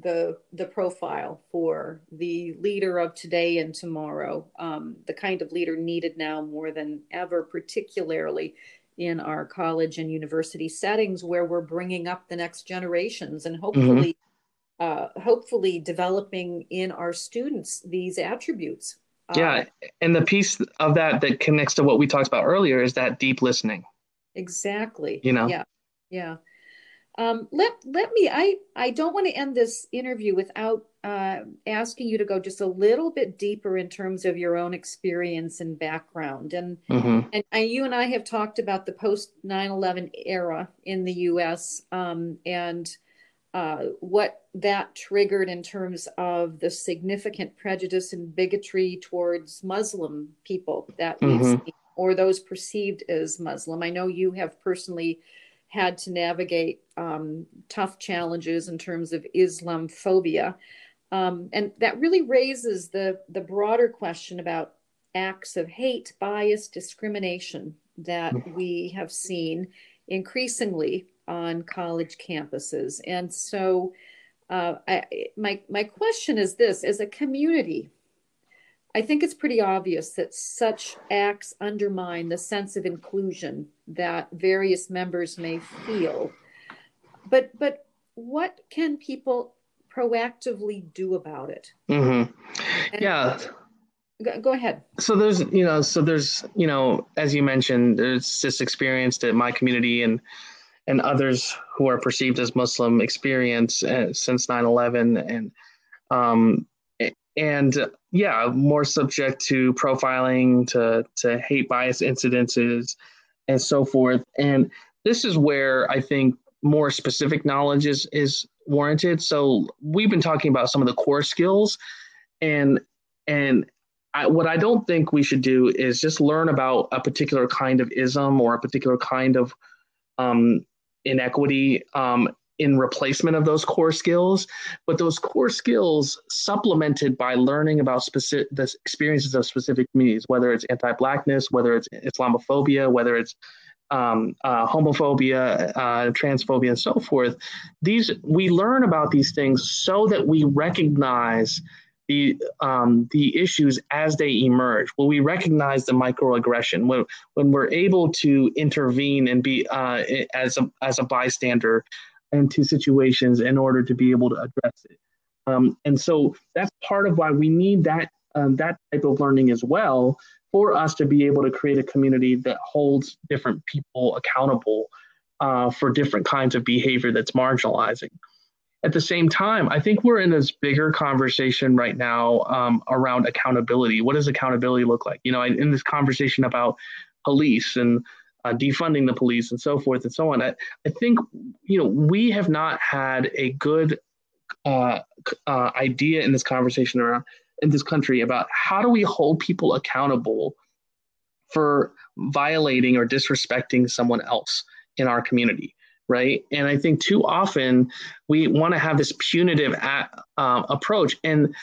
C: the the profile for the leader of today and tomorrow, um, the kind of leader needed now more than ever, particularly in our college and university settings where we're bringing up the next generations and hopefully mm-hmm. uh, hopefully developing in our students these attributes
A: yeah uh, and the piece of that that connects to what we talked about earlier is that deep listening
C: exactly
A: you know
C: yeah yeah um, let let me. I I don't want to end this interview without uh, asking you to go just a little bit deeper in terms of your own experience and background. And mm-hmm. and, and you and I have talked about the post 9/11 era in the U.S. Um, and uh, what that triggered in terms of the significant prejudice and bigotry towards Muslim people that mm-hmm. we've seen, or those perceived as Muslim. I know you have personally had to navigate um, tough challenges in terms of Islamophobia. Um, and that really raises the, the broader question about acts of hate, bias, discrimination that mm-hmm. we have seen increasingly on college campuses. And so, uh, I, my, my question is this as a community, I think it's pretty obvious that such acts undermine the sense of inclusion that various members may feel. But but what can people proactively do about it?
A: Mm-hmm. Yeah.
C: Go, go ahead.
A: So there's you know so there's you know as you mentioned there's this experience that my community and and others who are perceived as Muslim experience uh, since 9/11 and um, and yeah, more subject to profiling, to to hate bias incidences, and so forth. And this is where I think more specific knowledge is is warranted. So we've been talking about some of the core skills, and and I, what I don't think we should do is just learn about a particular kind of ism or a particular kind of um, inequity um, in replacement of those core skills, but those core skills supplemented by learning about specific the experiences of specific communities, whether it's anti-blackness, whether it's Islamophobia, whether it's um, uh, homophobia, uh, transphobia, and so forth. These we learn about these things so that we recognize the um, the issues as they emerge. When we recognize the microaggression, when when we're able to intervene and be uh, as a as a bystander into situations in order to be able to address it. Um, and so that's part of why we need that um, that type of learning as well for us to be able to create a community that holds different people accountable uh, for different kinds of behavior that's marginalizing. At the same time, I think we're in this bigger conversation right now um, around accountability. What does accountability look like? You know, in this conversation about police and uh, defunding the police and so forth and so on. I, I think you know we have not had a good uh, uh, idea in this conversation around in this country about how do we hold people accountable for violating or disrespecting someone else in our community right and i think too often we want to have this punitive at, uh, approach and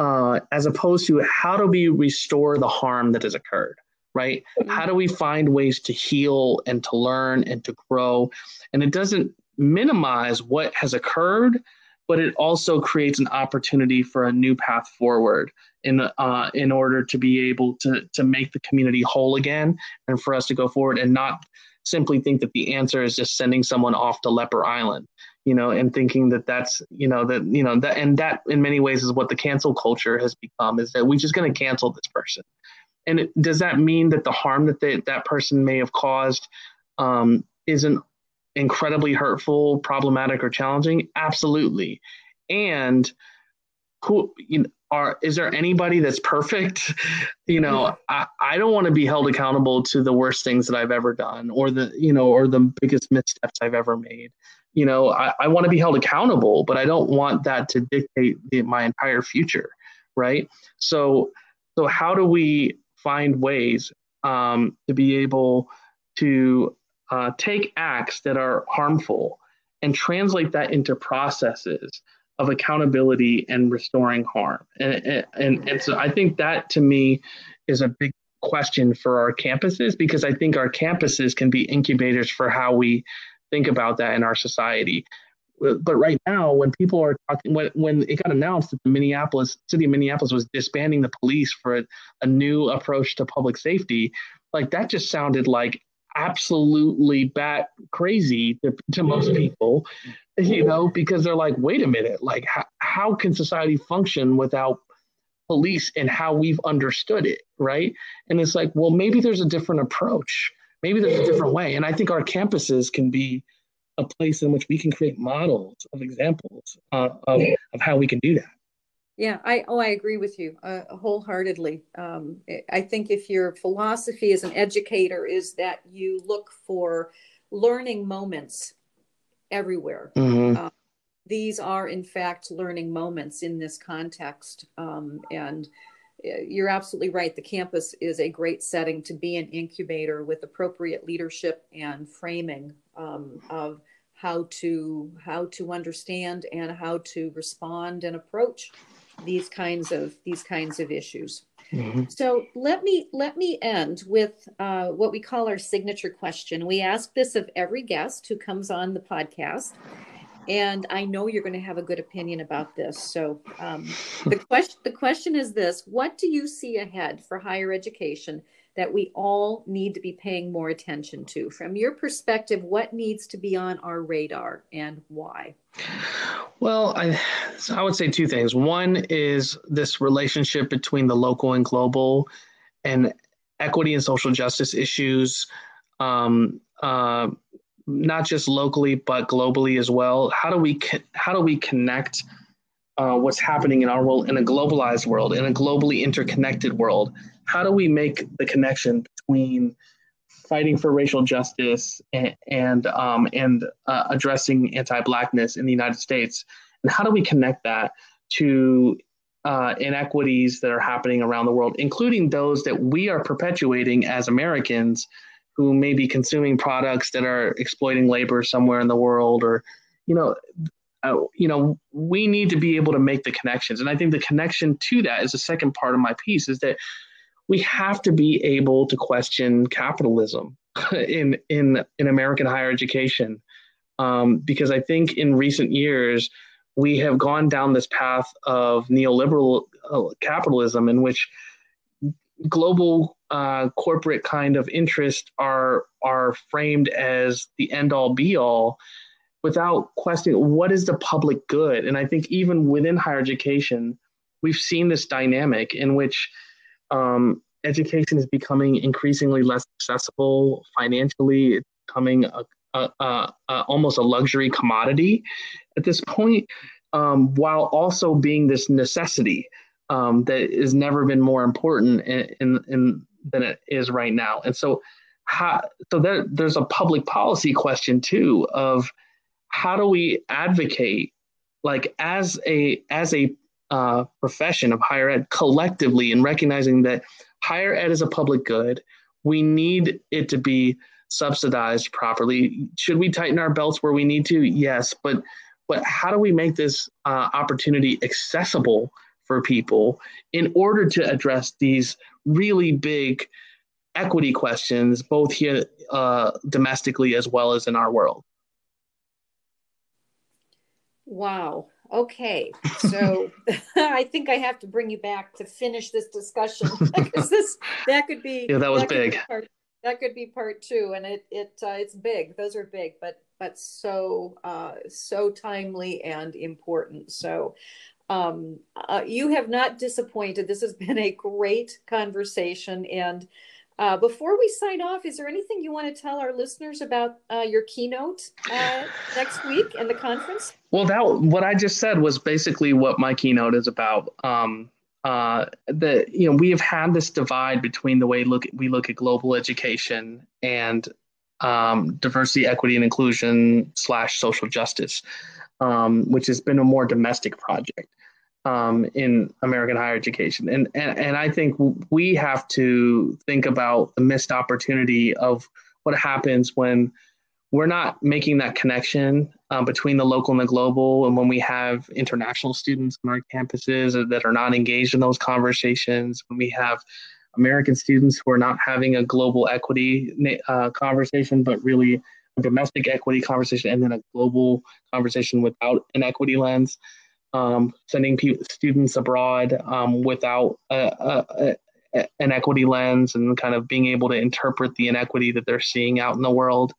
A: uh, as opposed to how do we restore the harm that has occurred right? Mm-hmm. How do we find ways to heal and to learn and to grow? And it doesn't minimize what has occurred, but it also creates an opportunity for a new path forward in uh, in order to be able to to make the community whole again and for us to go forward and not simply think that the answer is just sending someone off to leper island you know and thinking that that's you know that you know that and that in many ways is what the cancel culture has become is that we're just going to cancel this person and it, does that mean that the harm that they, that person may have caused um, isn't incredibly hurtful, problematic, or challenging? Absolutely. And who you know, are is there anybody that's perfect? *laughs* You know i, I don't want to be held accountable to the worst things that i've ever done or the you know or the biggest missteps i've ever made. You know i, I want to be held accountable but i don't want that to dictate the, my entire future right? So so how do we find ways um, to be able to uh, take acts that are harmful and translate that into processes of accountability and restoring harm. And, and, and so I think that to me is a big question for our campuses because I think our campuses can be incubators for how we think about that in our society. But right now, when people are talking, when, when it got announced that the Minneapolis city of Minneapolis was disbanding the police for a, a new approach to public safety, like that just sounded like absolutely bat crazy to, to most people you know, because they're like, wait a minute, like, how, how can society function without police and how we've understood it, right? And it's like, well, maybe there's a different approach. Maybe there's a different way. And I think our campuses can be a place in which we can create models of examples uh, of, of how we can do that.
C: Yeah, I oh I agree with you uh, wholeheartedly. Um, I think if your philosophy as an educator is that you look for learning moments everywhere. Mm-hmm. Uh, these are, in fact, learning moments in this context. Um, and uh, you're absolutely right. The campus is a great setting to be an incubator with appropriate leadership and framing um, of how to how to understand and how to respond and approach these kinds of these kinds of issues. Mm-hmm. So let me let me end with uh, what we call our signature question. We ask this of every guest who comes on the podcast, and I know you're going to have a good opinion about this. So um, the *laughs* question the question is this: What do you see ahead for higher education that we all need to be paying more attention to? From your perspective, what needs to be on our radar and why?
A: Well, I, so I would say two things. One is this relationship between the local and global and equity and social justice issues, um, uh, not just locally, but globally as well. How do we, how do we connect uh, what's happening in our world in a globalized world, in a globally interconnected world? How do we make the connection between fighting for racial justice and and, um, and uh, addressing anti-blackness in the United States? And how do we connect that to uh, inequities that are happening around the world, including those that we are perpetuating as Americans? Who may be consuming products that are exploiting labor somewhere in the world, or you know, uh, you know, we need to be able to make the connections. And I think the connection to that is the second part of my piece is that we have to be able to question capitalism *laughs* in in in American higher education, um, because I think in recent years we have gone down this path of neoliberal uh, capitalism in which global uh, corporate kind of interest are are framed as the end all be all without questioning what is the public good. And I think even within higher education, we've seen this dynamic in which um, education is becoming increasingly less accessible financially. It's becoming a, a, a, a almost a luxury commodity at this point, um, while also being this necessity um, that has never been more important in, in, in, than it is right now. And so, how, so there, there's a public policy question too of how do we advocate like as a as a uh, profession of higher ed collectively and recognizing that higher ed is a public good. We need it to be subsidized properly. Should we tighten our belts where we need to? Yes but but how do we make this uh, opportunity accessible for people in order to address these really big equity questions both here uh, domestically as well as in our world?
C: Wow. Okay. *laughs* So *laughs* I think I have to bring you back to finish this discussion *laughs* because this that could be
A: yeah that was that big.
C: Part, that could be part two, and it it uh, it's big. Those are big, but but so uh, so timely and important. So um, uh, you have not disappointed. This has been a great conversation and. Uh, before we sign off, is there anything you want to tell our listeners about uh, your keynote uh, next week and the conference?
A: Well, that what I just said was basically what my keynote is about. Um, uh, you know we have had this divide between the way look we look at global education and um, diversity, equity, and inclusion slash social justice, um, which has been a more domestic project um, in American higher education. And, and and I think we have to think about the missed opportunity of what happens when we're not making that connection um, between the local and the global. And when we have international students on our campuses that are not engaged in those conversations, when we have American students who are not having a global equity uh, conversation, but really a domestic equity conversation, and then a global conversation without an equity lens, um, sending students abroad um, without a, a, a, an equity lens and kind of being able to interpret the inequity that they're seeing out in the world.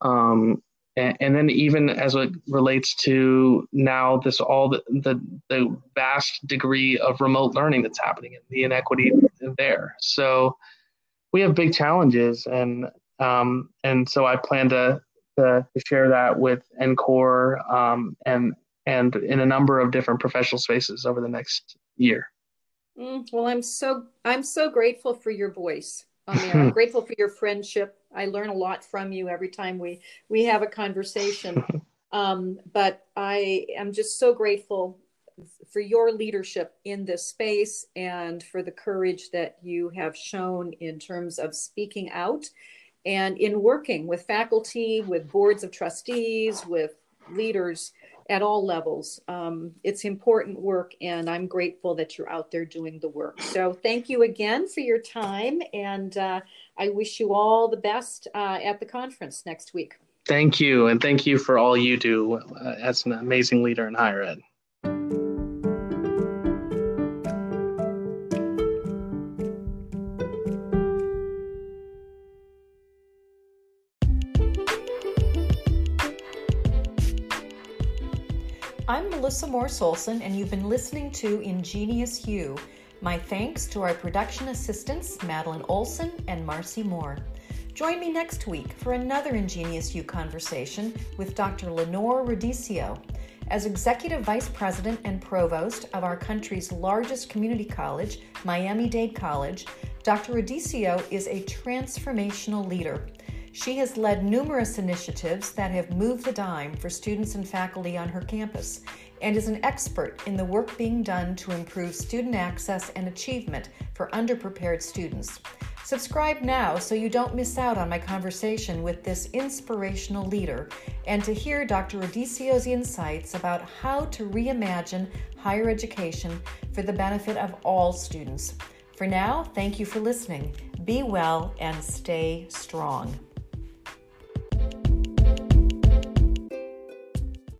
A: Um, and, and, then even as it relates to now this all the, the, the vast degree of remote learning that's happening and the inequity there. So we have big challenges and um, and so I plan to, to, to share that with NCORE um, and and in a number of different professional spaces over the next year.
C: Mm, well, I'm so I'm so grateful for your voice. *laughs* I'm grateful for your friendship. I learn a lot from you every time we we have a conversation. *laughs* Um, but I am just so grateful for your leadership in this space and for the courage that you have shown in terms of speaking out and in working with faculty, with boards of trustees, with leaders at all levels. Um, it's important work, and I'm grateful that you're out there doing the work. So, thank you again for your time, and uh, I wish you all the best uh, at the conference next week.
A: Thank you, and thank you for all you do uh, as an amazing leader in higher ed.
D: Melissa Morriss-Olson, and you've been listening to Ingenious U. My thanks to our production assistants, Madeline Olson and Marcy Moore. Join me next week for another Ingenious U conversation with Dr. Lenore Rodicio. As Executive Vice President and Provost of our country's largest community college, Miami Dade College, Dr. Rodicio is a transformational leader she has led numerous initiatives that have moved the dime for students and faculty on her campus and is an expert in the work being done to improve student access and achievement for underprepared students. Subscribe now so you don't miss out on my conversation with this inspirational leader and to hear Dr. Rodicio's insights about how to reimagine higher education for the benefit of all students. For now, thank you for listening. Be well and stay strong.